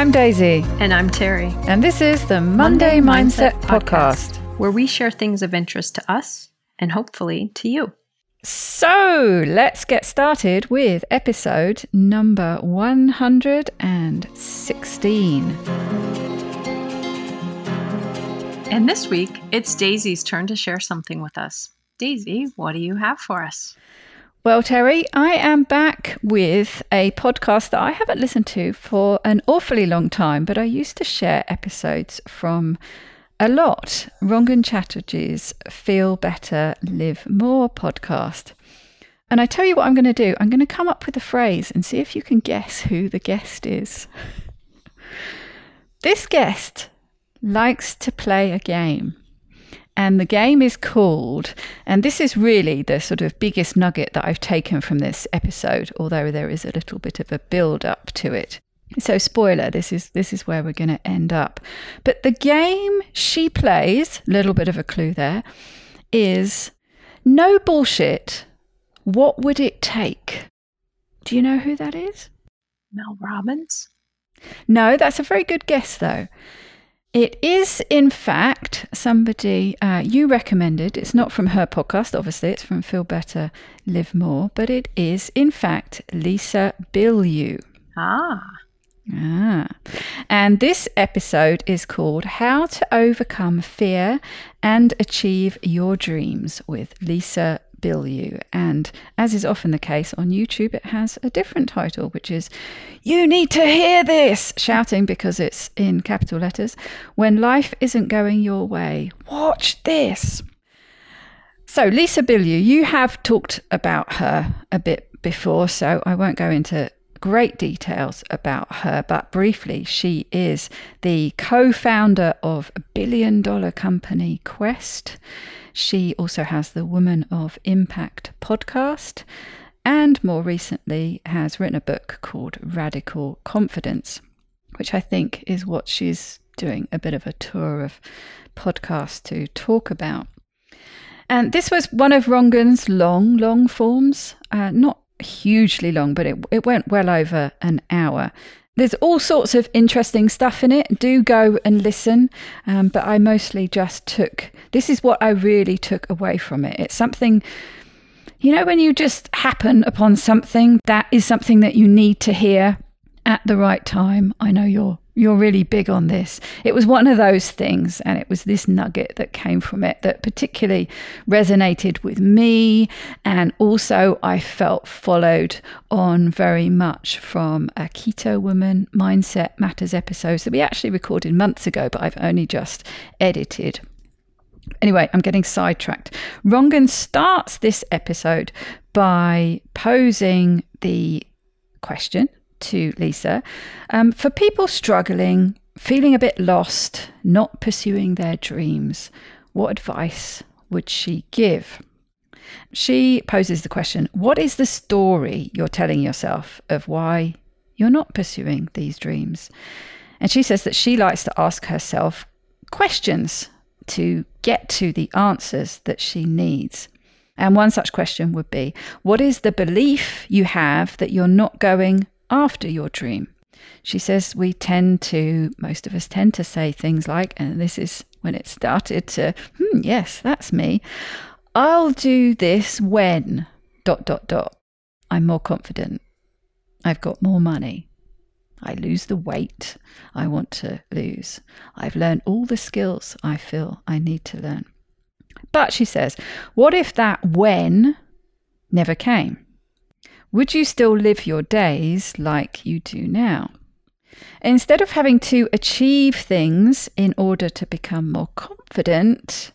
I'm Daisy. And I'm Terry. And this is the Monday, Monday Mindset, Mindset Podcast, where we share things of interest to us and hopefully to you. So let's get started with episode number 116. And this week, it's Daisy's turn to share something with us. Daisy, what do you have for us? Well, Terry, I am back with a podcast that I haven't listened to for an awfully long time, but I used to share episodes from a lot. Rangan Chatterjee's Feel Better, Live More podcast. And I tell you what I'm going to do I'm going to come up with a phrase and see if you can guess who the guest is. this guest likes to play a game. And the game is called, and this is really the sort of biggest nugget that I've taken from this episode, although there is a little bit of a build up to it. So spoiler, this is this is where we're going to end up. But the game she plays, little bit of a clue there, is no bullshit. What would it take? Do you know who that is? Mel Robbins? No, that's a very good guess though. It is, in fact, somebody uh, you recommended. It's not from her podcast, obviously, it's from Feel Better, Live More, but it is, in fact, Lisa Bilyeu. Ah. Ah. And this episode is called How to Overcome Fear and Achieve Your Dreams with Lisa Bilyeu. And as is often the case on YouTube, it has a different title, which is You Need to Hear This, shouting because it's in capital letters. When life isn't going your way, watch this. So, Lisa Bilyeu, you have talked about her a bit before, so I won't go into great details about her, but briefly, she is the co founder of billion dollar company Quest. She also has the Woman of Impact podcast and more recently has written a book called Radical Confidence, which I think is what she's doing a bit of a tour of podcasts to talk about. And this was one of Rangan's long, long forms, uh, not hugely long, but it, it went well over an hour. There's all sorts of interesting stuff in it. Do go and listen. Um, but I mostly just took this is what I really took away from it. It's something, you know, when you just happen upon something that is something that you need to hear at the right time. I know you're you're really big on this. It was one of those things, and it was this nugget that came from it that particularly resonated with me. And also, I felt followed on very much from a Keto Woman Mindset Matters episodes that we actually recorded months ago, but I've only just edited. Anyway, I'm getting sidetracked. Rangan starts this episode by posing the question to Lisa. Um, for people struggling, feeling a bit lost, not pursuing their dreams, what advice would she give? She poses the question What is the story you're telling yourself of why you're not pursuing these dreams? And she says that she likes to ask herself questions to get to the answers that she needs. And one such question would be What is the belief you have that you're not going after your dream. She says we tend to, most of us tend to say things like, and this is when it started to, hmm, yes, that's me. I'll do this when, dot, dot, dot. I'm more confident. I've got more money. I lose the weight I want to lose. I've learned all the skills I feel I need to learn. But she says, what if that when never came? Would you still live your days like you do now? Instead of having to achieve things in order to become more confident,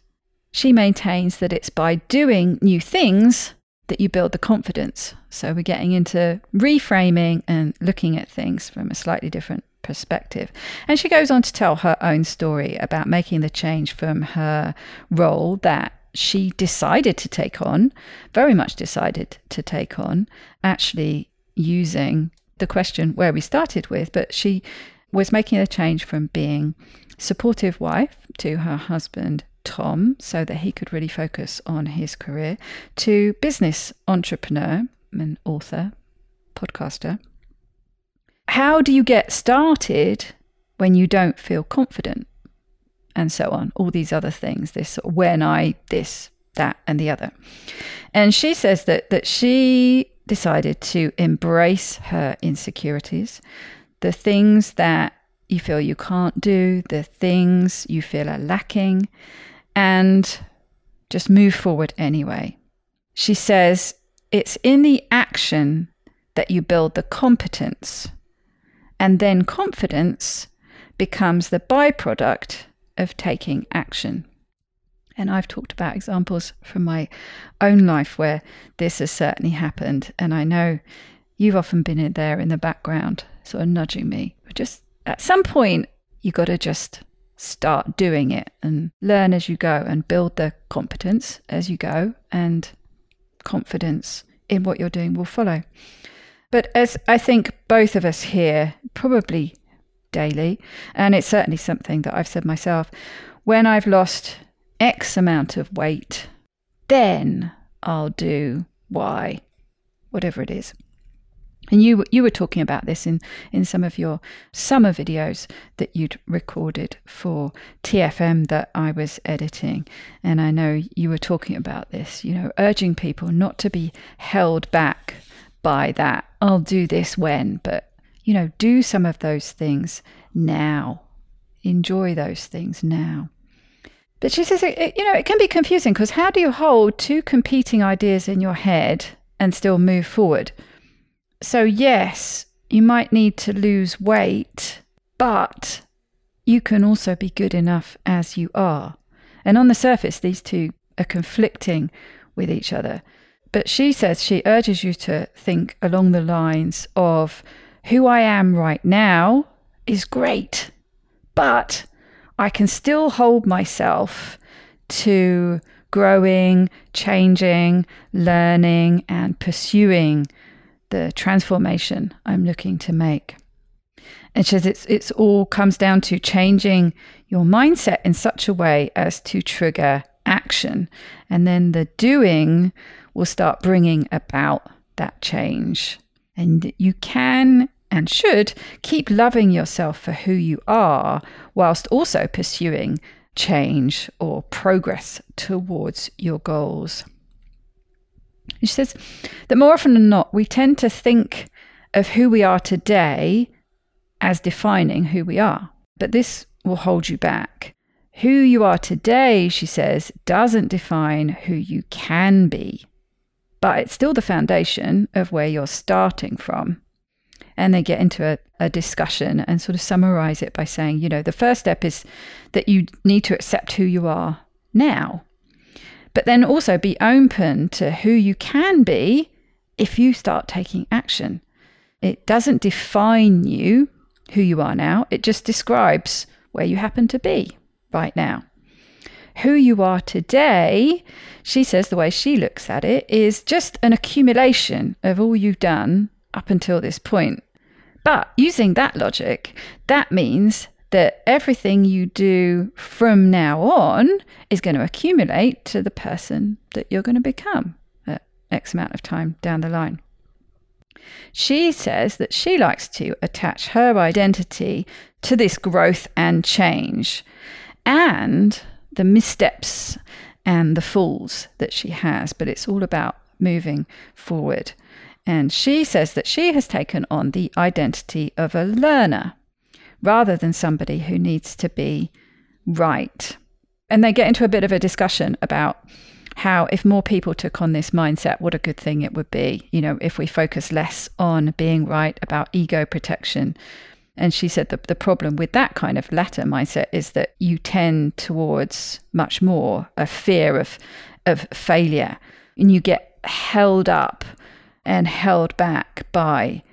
she maintains that it's by doing new things that you build the confidence. So we're getting into reframing and looking at things from a slightly different perspective. And she goes on to tell her own story about making the change from her role that she decided to take on, very much decided to take on, actually using the question where we started with, but she was making a change from being supportive wife to her husband Tom so that he could really focus on his career to business entrepreneur and author, podcaster. How do you get started when you don't feel confident? And so on, all these other things, this when I, this, that, and the other. And she says that, that she decided to embrace her insecurities, the things that you feel you can't do, the things you feel are lacking, and just move forward anyway. She says it's in the action that you build the competence, and then confidence becomes the byproduct of taking action. And I've talked about examples from my own life where this has certainly happened. And I know you've often been in there in the background, sort of nudging me. But just at some point, you got to just start doing it and learn as you go and build the competence as you go, and confidence in what you're doing will follow. But as I think both of us here, probably daily, and it's certainly something that I've said myself, when I've lost X amount of weight, then I'll do Y, whatever it is. And you you were talking about this in, in some of your summer videos that you'd recorded for TFM that I was editing. And I know you were talking about this, you know, urging people not to be held back by that. I'll do this when, but you know, do some of those things now. Enjoy those things now. But she says, you know, it can be confusing because how do you hold two competing ideas in your head and still move forward? So, yes, you might need to lose weight, but you can also be good enough as you are. And on the surface, these two are conflicting with each other. But she says she urges you to think along the lines of who I am right now is great, but I can still hold myself to growing, changing, learning, and pursuing the transformation I'm looking to make. And says it's it's all comes down to changing your mindset in such a way as to trigger action, and then the doing will start bringing about that change. And you can and should keep loving yourself for who you are whilst also pursuing change or progress towards your goals. She says that more often than not, we tend to think of who we are today as defining who we are, but this will hold you back. Who you are today, she says, doesn't define who you can be, but it's still the foundation of where you're starting from and they get into a, a discussion and sort of summarize it by saying, you know, the first step is that you need to accept who you are now, but then also be open to who you can be if you start taking action. It doesn't define you, who you are now, it just describes where you happen to be right now. Who you are today, she says the way she looks at it, is just an accumulation of all you've done up until this point. But using that logic, that means that everything you do from now on is going to accumulate to the person that you're going to become at X amount of time down the line. She says that she likes to attach her identity to this growth and change and the missteps and the falls that she has, but it's all about moving forward. And she says that she has taken on the identity of a learner rather than somebody who needs to be right. And they get into a bit of a discussion about how, if more people took on this mindset, what a good thing it would be. You know, if we focus less on being right about ego protection. And she said that the problem with that kind of latter mindset is that you tend towards much more a fear of, of failure and you get held up and held back by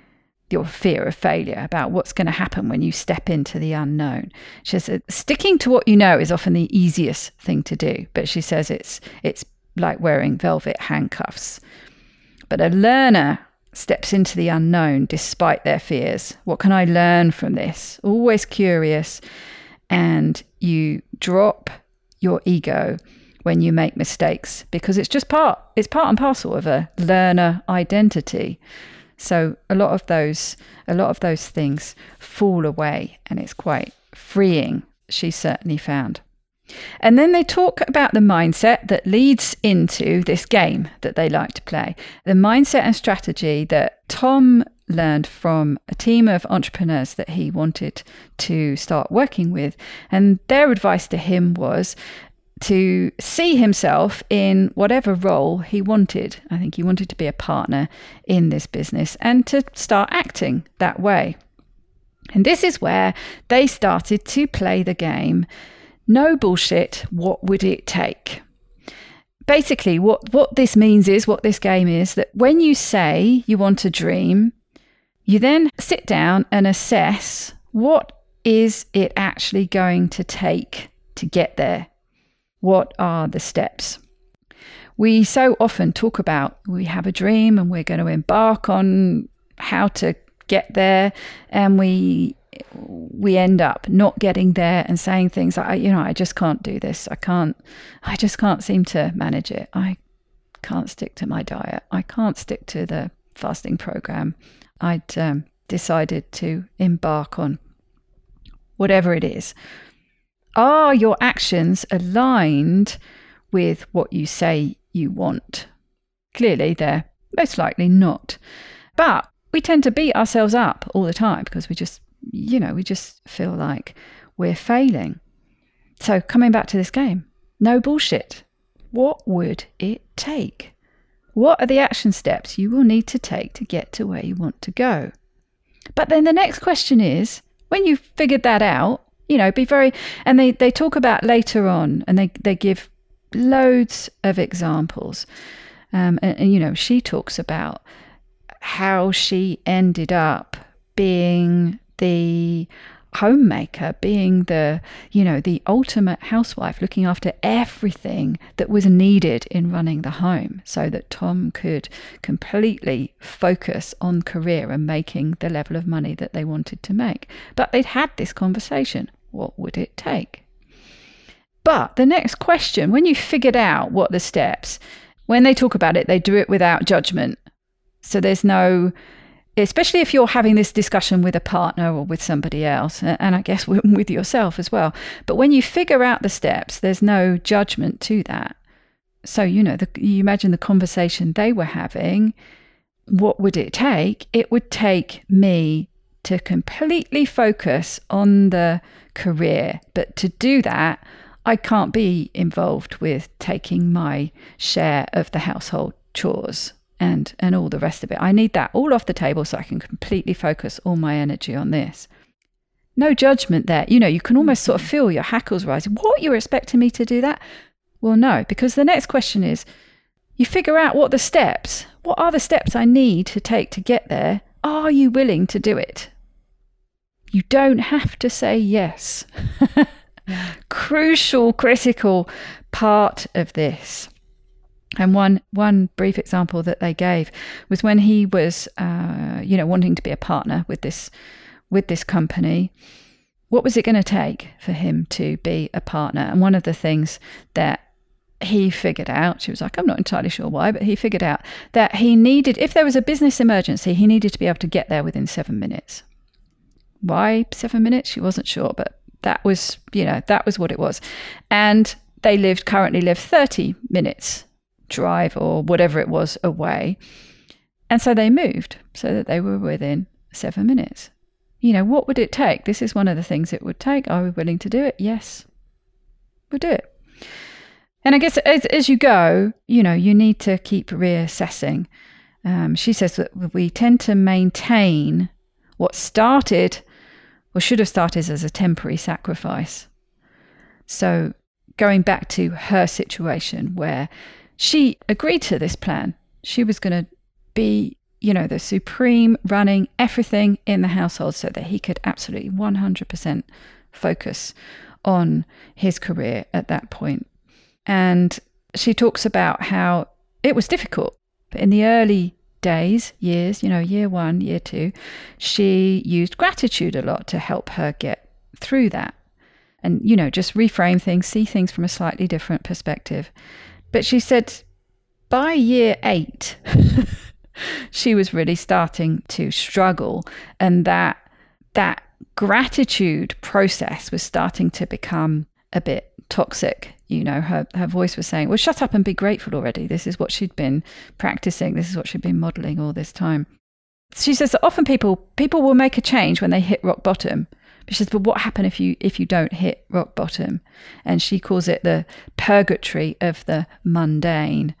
your fear of failure about what's going to happen when you step into the unknown. She says sticking to what you know is often the easiest thing to do, but she says it's it's like wearing velvet handcuffs. But a learner steps into the unknown despite their fears. What can I learn from this? Always curious and you drop your ego when you make mistakes because it's just part it's part and parcel of a learner identity. So a lot of those a lot of those things fall away and it's quite freeing, she certainly found. And then they talk about the mindset that leads into this game that they like to play. The mindset and strategy that Tom learned from a team of entrepreneurs that he wanted to start working with. And their advice to him was to see himself in whatever role he wanted. I think he wanted to be a partner in this business and to start acting that way. And this is where they started to play the game no bullshit, what would it take? Basically, what, what this means is, what this game is, that when you say you want a dream, you then sit down and assess what is it actually going to take to get there? What are the steps? We so often talk about we have a dream and we're going to embark on how to get there, and we we end up not getting there and saying things like, you know, I just can't do this. I can't, I just can't seem to manage it. I can't stick to my diet. I can't stick to the fasting program. I'd um, decided to embark on whatever it is. Are your actions aligned with what you say you want? Clearly, they're most likely not. But we tend to beat ourselves up all the time because we just, you know, we just feel like we're failing. So, coming back to this game, no bullshit. What would it take? What are the action steps you will need to take to get to where you want to go? But then the next question is when you've figured that out, you know, be very, and they, they talk about later on and they, they give loads of examples. Um, and, and, you know, she talks about how she ended up being the homemaker, being the, you know, the ultimate housewife, looking after everything that was needed in running the home so that Tom could completely focus on career and making the level of money that they wanted to make. But they'd had this conversation. What would it take? But the next question, when you figured out what the steps, when they talk about it, they do it without judgment. So there's no especially if you're having this discussion with a partner or with somebody else, and I guess with yourself as well. But when you figure out the steps, there's no judgment to that. So, you know, the, you imagine the conversation they were having. What would it take? It would take me to completely focus on the career. But to do that, I can't be involved with taking my share of the household chores and and all the rest of it. I need that all off the table so I can completely focus all my energy on this. No judgment there. You know, you can almost sort of mm-hmm. feel your hackles rising. What you're expecting me to do that? Well, no, because the next question is you figure out what the steps, what are the steps I need to take to get there? Are you willing to do it? You don't have to say yes. Crucial, critical part of this. And one one brief example that they gave was when he was, uh, you know, wanting to be a partner with this with this company. What was it going to take for him to be a partner? And one of the things that he figured out, she was like, I'm not entirely sure why, but he figured out that he needed, if there was a business emergency, he needed to be able to get there within seven minutes. Why seven minutes? She wasn't sure, but that was, you know, that was what it was. And they lived currently live 30 minutes drive or whatever it was away. And so they moved so that they were within seven minutes. You know, what would it take? This is one of the things it would take. Are we willing to do it? Yes, we'll do it. And I guess as, as you go, you know, you need to keep reassessing. Um, she says that we tend to maintain what started or should have started as a temporary sacrifice. So going back to her situation where she agreed to this plan. She was going to be, you know, the supreme running everything in the household so that he could absolutely 100% focus on his career at that point. And she talks about how it was difficult. But in the early days, years, you know, year one, year two, she used gratitude a lot to help her get through that. And, you know, just reframe things, see things from a slightly different perspective. But she said by year eight, she was really starting to struggle and that that gratitude process was starting to become a bit toxic. You know her her voice was saying well shut up and be grateful already. This is what she'd been practicing. This is what she'd been modeling all this time. She says that often people people will make a change when they hit rock bottom but she says but what happens if you if you don't hit rock bottom and she calls it the purgatory of the mundane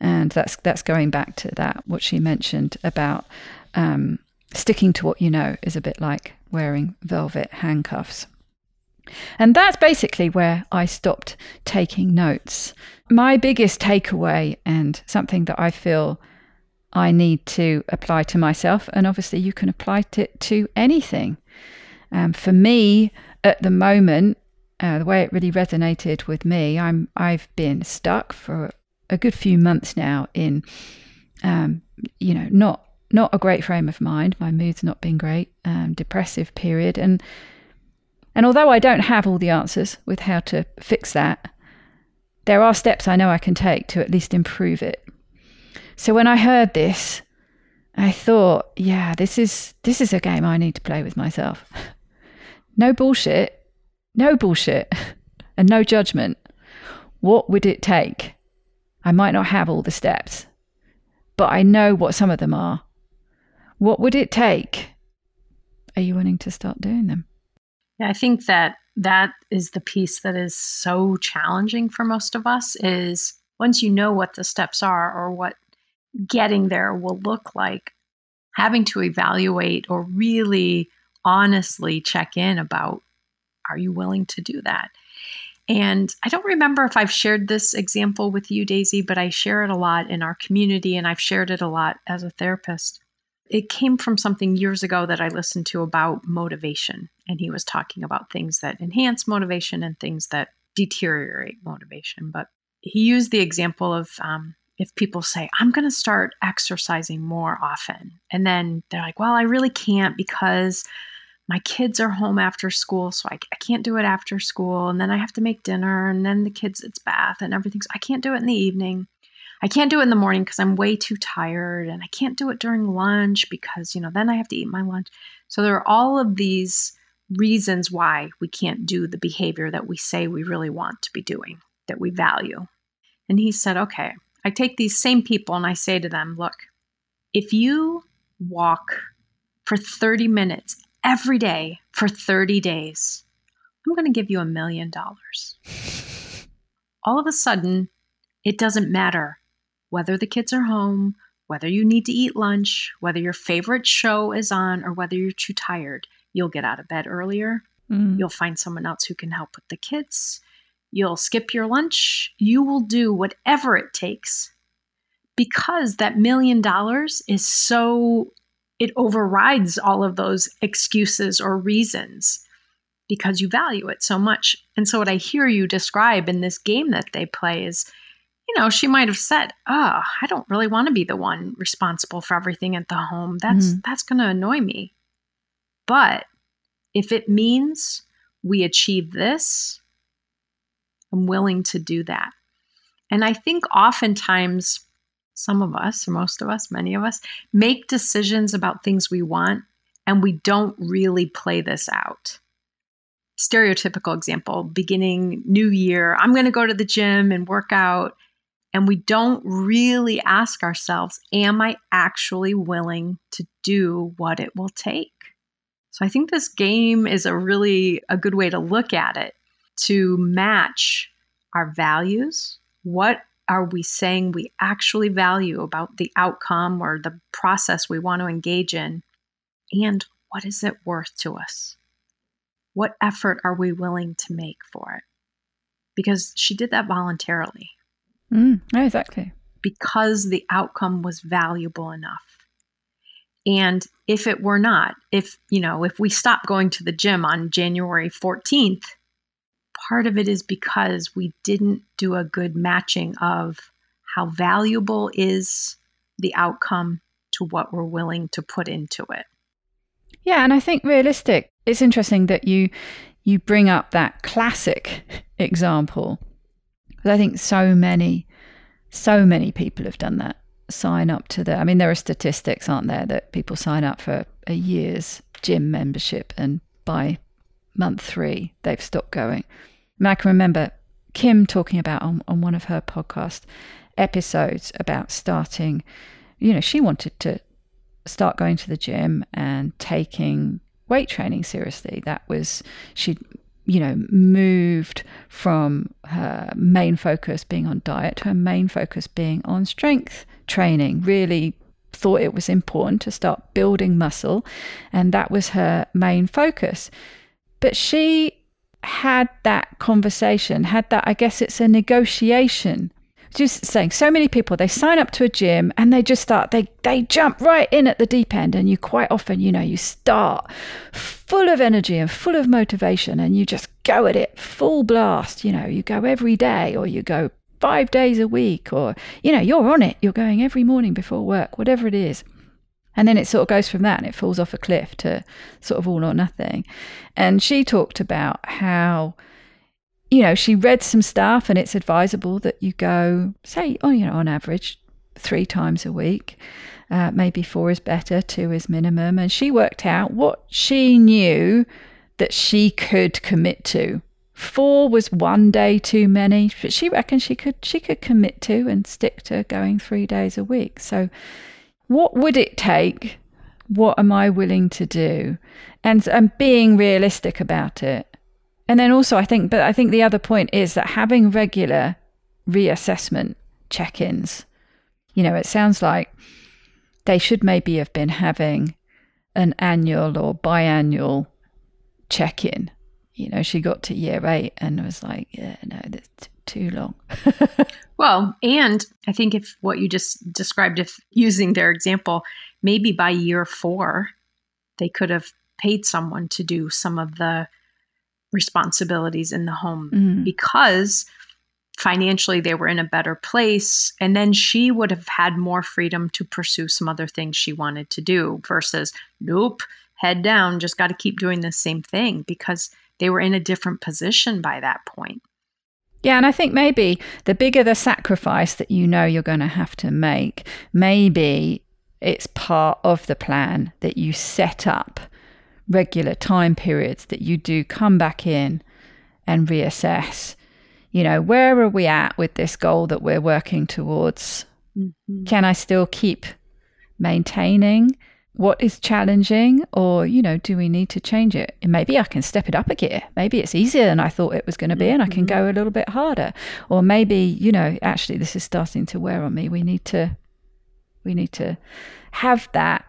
and that's that's going back to that what she mentioned about um, sticking to what you know is a bit like wearing velvet handcuffs. And that's basically where I stopped taking notes. My biggest takeaway, and something that I feel I need to apply to myself, and obviously you can apply it to anything. Um, for me, at the moment, uh, the way it really resonated with me, I'm I've been stuck for a good few months now in, um, you know, not not a great frame of mind. My mood's not been great, um, depressive period, and and although I don't have all the answers with how to fix that, there are steps I know I can take to at least improve it. So when I heard this, I thought, yeah, this is this is a game I need to play with myself. no bullshit, no bullshit, and no judgment. What would it take? I might not have all the steps, but I know what some of them are. What would it take? Are you wanting to start doing them? Yeah, I think that that is the piece that is so challenging for most of us is once you know what the steps are or what getting there will look like, having to evaluate or really honestly check in about are you willing to do that? And I don't remember if I've shared this example with you, Daisy, but I share it a lot in our community and I've shared it a lot as a therapist it came from something years ago that I listened to about motivation. And he was talking about things that enhance motivation and things that deteriorate motivation. But he used the example of um, if people say, I'm going to start exercising more often. And then they're like, well, I really can't because my kids are home after school. So I, I can't do it after school. And then I have to make dinner. And then the kids, it's bath and everything. So I can't do it in the evening. I can't do it in the morning because I'm way too tired, and I can't do it during lunch because, you know, then I have to eat my lunch. So there are all of these reasons why we can't do the behavior that we say we really want to be doing, that we value. And he said, okay, I take these same people and I say to them, look, if you walk for 30 minutes every day for 30 days, I'm going to give you a million dollars. All of a sudden, it doesn't matter whether the kids are home, whether you need to eat lunch, whether your favorite show is on, or whether you're too tired, you'll get out of bed earlier. Mm. You'll find someone else who can help with the kids. You'll skip your lunch. You will do whatever it takes because that million dollars is so, it overrides all of those excuses or reasons because you value it so much. And so, what I hear you describe in this game that they play is you know, she might have said, "Oh, I don't really want to be the one responsible for everything at the home. That's mm-hmm. that's going to annoy me." But if it means we achieve this, I'm willing to do that. And I think oftentimes some of us, or most of us, many of us, make decisions about things we want and we don't really play this out. Stereotypical example beginning new year, I'm going to go to the gym and work out and we don't really ask ourselves, am I actually willing to do what it will take? So I think this game is a really a good way to look at it to match our values. What are we saying we actually value about the outcome or the process we want to engage in? And what is it worth to us? What effort are we willing to make for it? Because she did that voluntarily. Mm, exactly. Because the outcome was valuable enough. And if it were not, if, you know, if we stop going to the gym on January 14th, part of it is because we didn't do a good matching of how valuable is the outcome to what we're willing to put into it. Yeah, and I think realistic. It's interesting that you you bring up that classic example I think so many, so many people have done that. sign up to the. I mean, there are statistics, aren't there, that people sign up for a year's gym membership and by month three they've stopped going. And I can remember Kim talking about on, on one of her podcast episodes about starting. You know, she wanted to start going to the gym and taking weight training seriously. That was she you know, moved from her main focus being on diet her main focus being on strength training, really thought it was important to start building muscle, and that was her main focus. But she had that conversation, had that, I guess it's a negotiation. Just saying so many people they sign up to a gym and they just start they they jump right in at the deep end and you quite often you know you start full of energy and full of motivation and you just go at it full blast you know you go every day or you go 5 days a week or you know you're on it you're going every morning before work whatever it is and then it sort of goes from that and it falls off a cliff to sort of all or nothing and she talked about how you know, she read some stuff and it's advisable that you go, say, oh, you know, on average, three times a week. Uh, maybe four is better, two is minimum. And she worked out what she knew that she could commit to. Four was one day too many, but she reckoned she could she could commit to and stick to going three days a week. So, what would it take? What am I willing to do? And and being realistic about it. And then also, I think, but I think the other point is that having regular reassessment check ins, you know, it sounds like they should maybe have been having an annual or biannual check in. You know, she got to year eight and was like, yeah, no, that's t- too long. well, and I think if what you just described, if using their example, maybe by year four, they could have paid someone to do some of the responsibilities in the home mm. because financially they were in a better place and then she would have had more freedom to pursue some other things she wanted to do versus nope head down just got to keep doing the same thing because they were in a different position by that point yeah, and I think maybe the bigger the sacrifice that you know you're going to have to make, maybe it's part of the plan that you set up regular time periods that you do come back in and reassess. You know, where are we at with this goal that we're working towards? Mm-hmm. Can I still keep maintaining what is challenging? Or, you know, do we need to change it? And maybe I can step it up a gear. Maybe it's easier than I thought it was going to be, and I can go a little bit harder. Or maybe, you know, actually this is starting to wear on me. We need to we need to have that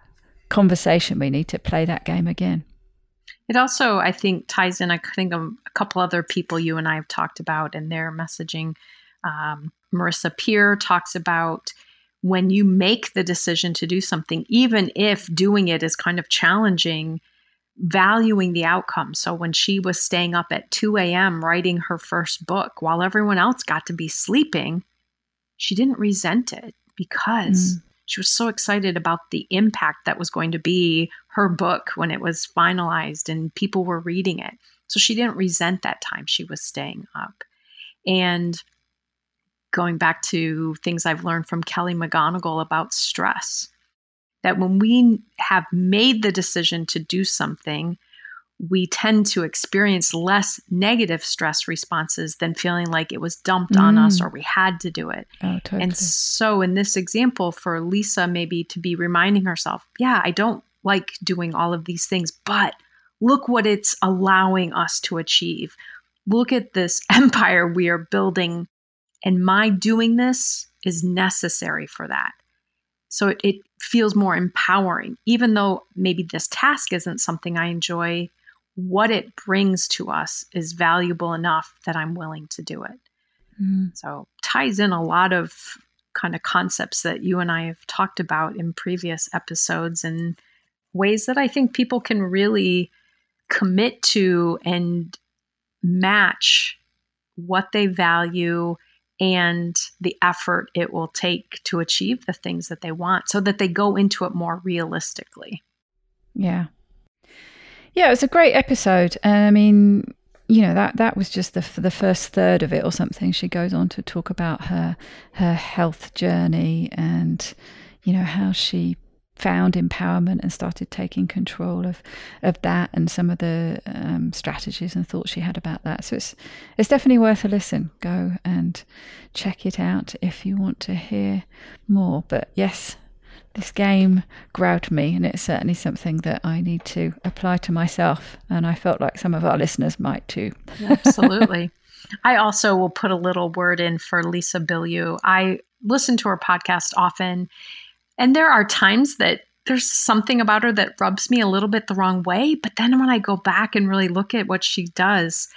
conversation. We need to play that game again. It also, I think, ties in. I think of a couple other people you and I have talked about in their messaging. Um, Marissa Peer talks about when you make the decision to do something, even if doing it is kind of challenging, valuing the outcome. So when she was staying up at 2 a.m. writing her first book while everyone else got to be sleeping, she didn't resent it because mm she was so excited about the impact that was going to be her book when it was finalized and people were reading it. So she didn't resent that time she was staying up. And going back to things I've learned from Kelly McGonigal about stress, that when we have made the decision to do something, we tend to experience less negative stress responses than feeling like it was dumped mm. on us mm. or we had to do it. Oh, totally. And so, in this example, for Lisa, maybe to be reminding herself, yeah, I don't like doing all of these things, but look what it's allowing us to achieve. Look at this empire we are building, and my doing this is necessary for that. So it, it feels more empowering, even though maybe this task isn't something I enjoy what it brings to us is valuable enough that I'm willing to do it. Mm. So ties in a lot of kind of concepts that you and I have talked about in previous episodes and ways that I think people can really commit to and match what they value and the effort it will take to achieve the things that they want so that they go into it more realistically. Yeah. Yeah, it was a great episode. I mean, you know that that was just the the first third of it or something. She goes on to talk about her her health journey and you know how she found empowerment and started taking control of of that and some of the um, strategies and thoughts she had about that. So it's it's definitely worth a listen. Go and check it out if you want to hear more. But yes, this game grabbed me, and it's certainly something that I need to apply to myself. And I felt like some of our listeners might too. Absolutely. I also will put a little word in for Lisa Bilyeu. I listen to her podcast often and there are times that there's something about her that rubs me a little bit the wrong way. But then when I go back and really look at what she does,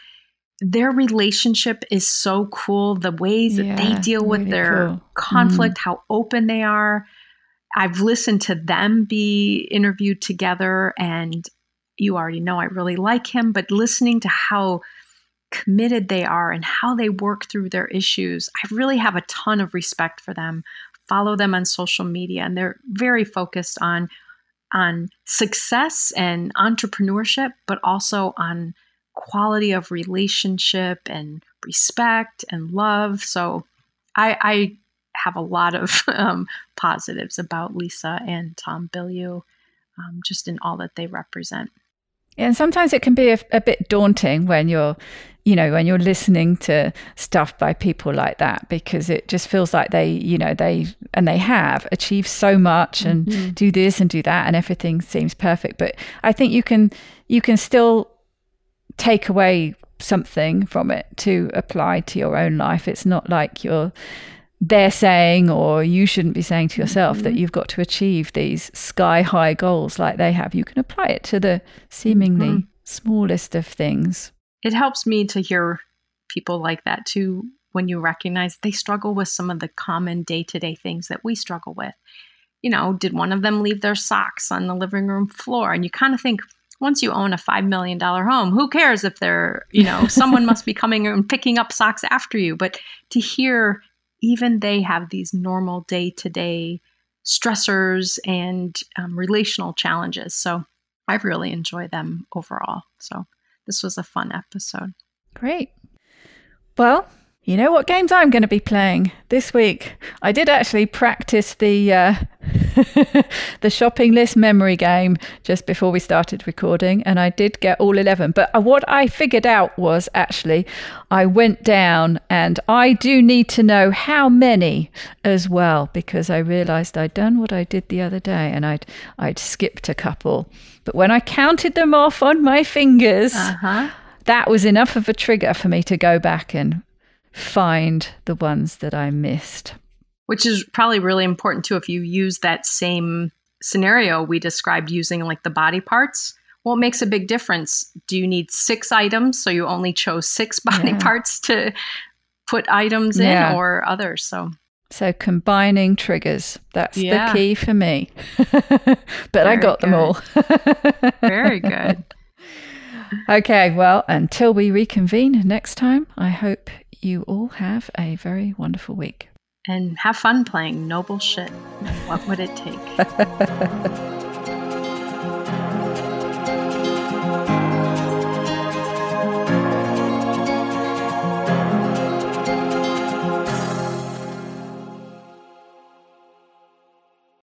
their relationship is so cool. The ways yeah, that they deal with really their cool. conflict, mm. how open they are. I've listened to them be interviewed together, and you already know I really like him, but listening to how committed they are and how they work through their issues, I really have a ton of respect for them follow them on social media and they're very focused on on success and entrepreneurship but also on quality of relationship and respect and love. So i i have a lot of um, positives about lisa and tom bilyeu um, just in all that they represent and sometimes it can be a, a, bit daunting when you're you know when you're listening to stuff by people like that because it just feels like they you know they and they have achieved so much and mm-hmm. do this and do that and everything seems perfect but i think you can you can still take away something from it to apply to your own life it's not like you're they're saying or you shouldn't be saying to yourself mm-hmm. that you've got to achieve these sky high goals like they have. You can apply it to the seemingly mm-hmm. smallest of things. It helps me to hear people like that too when you recognize they struggle with some of the common day-to-day things that we struggle with. You know did one of them leave their socks on the living room floor? And you kind of think once you own a $5 million home who cares if they're you know someone must be coming and picking up socks after you? But to hear even they have these normal day to day stressors and um, relational challenges. So I've really enjoy them overall. So this was a fun episode. Great. Well, you know what games I'm going to be playing this week? I did actually practice the uh, the shopping list memory game just before we started recording, and I did get all 11. But uh, what I figured out was actually I went down, and I do need to know how many as well because I realized I'd done what I did the other day and I'd, I'd skipped a couple. But when I counted them off on my fingers, uh-huh. that was enough of a trigger for me to go back and find the ones that I missed which is probably really important too if you use that same scenario we described using like the body parts well it makes a big difference do you need six items so you only chose six body yeah. parts to put items yeah. in or others so so combining triggers that's yeah. the key for me but Very i got good. them all Very good okay well until we reconvene next time i hope you all have a very wonderful week and have fun playing noble shit. What would it take?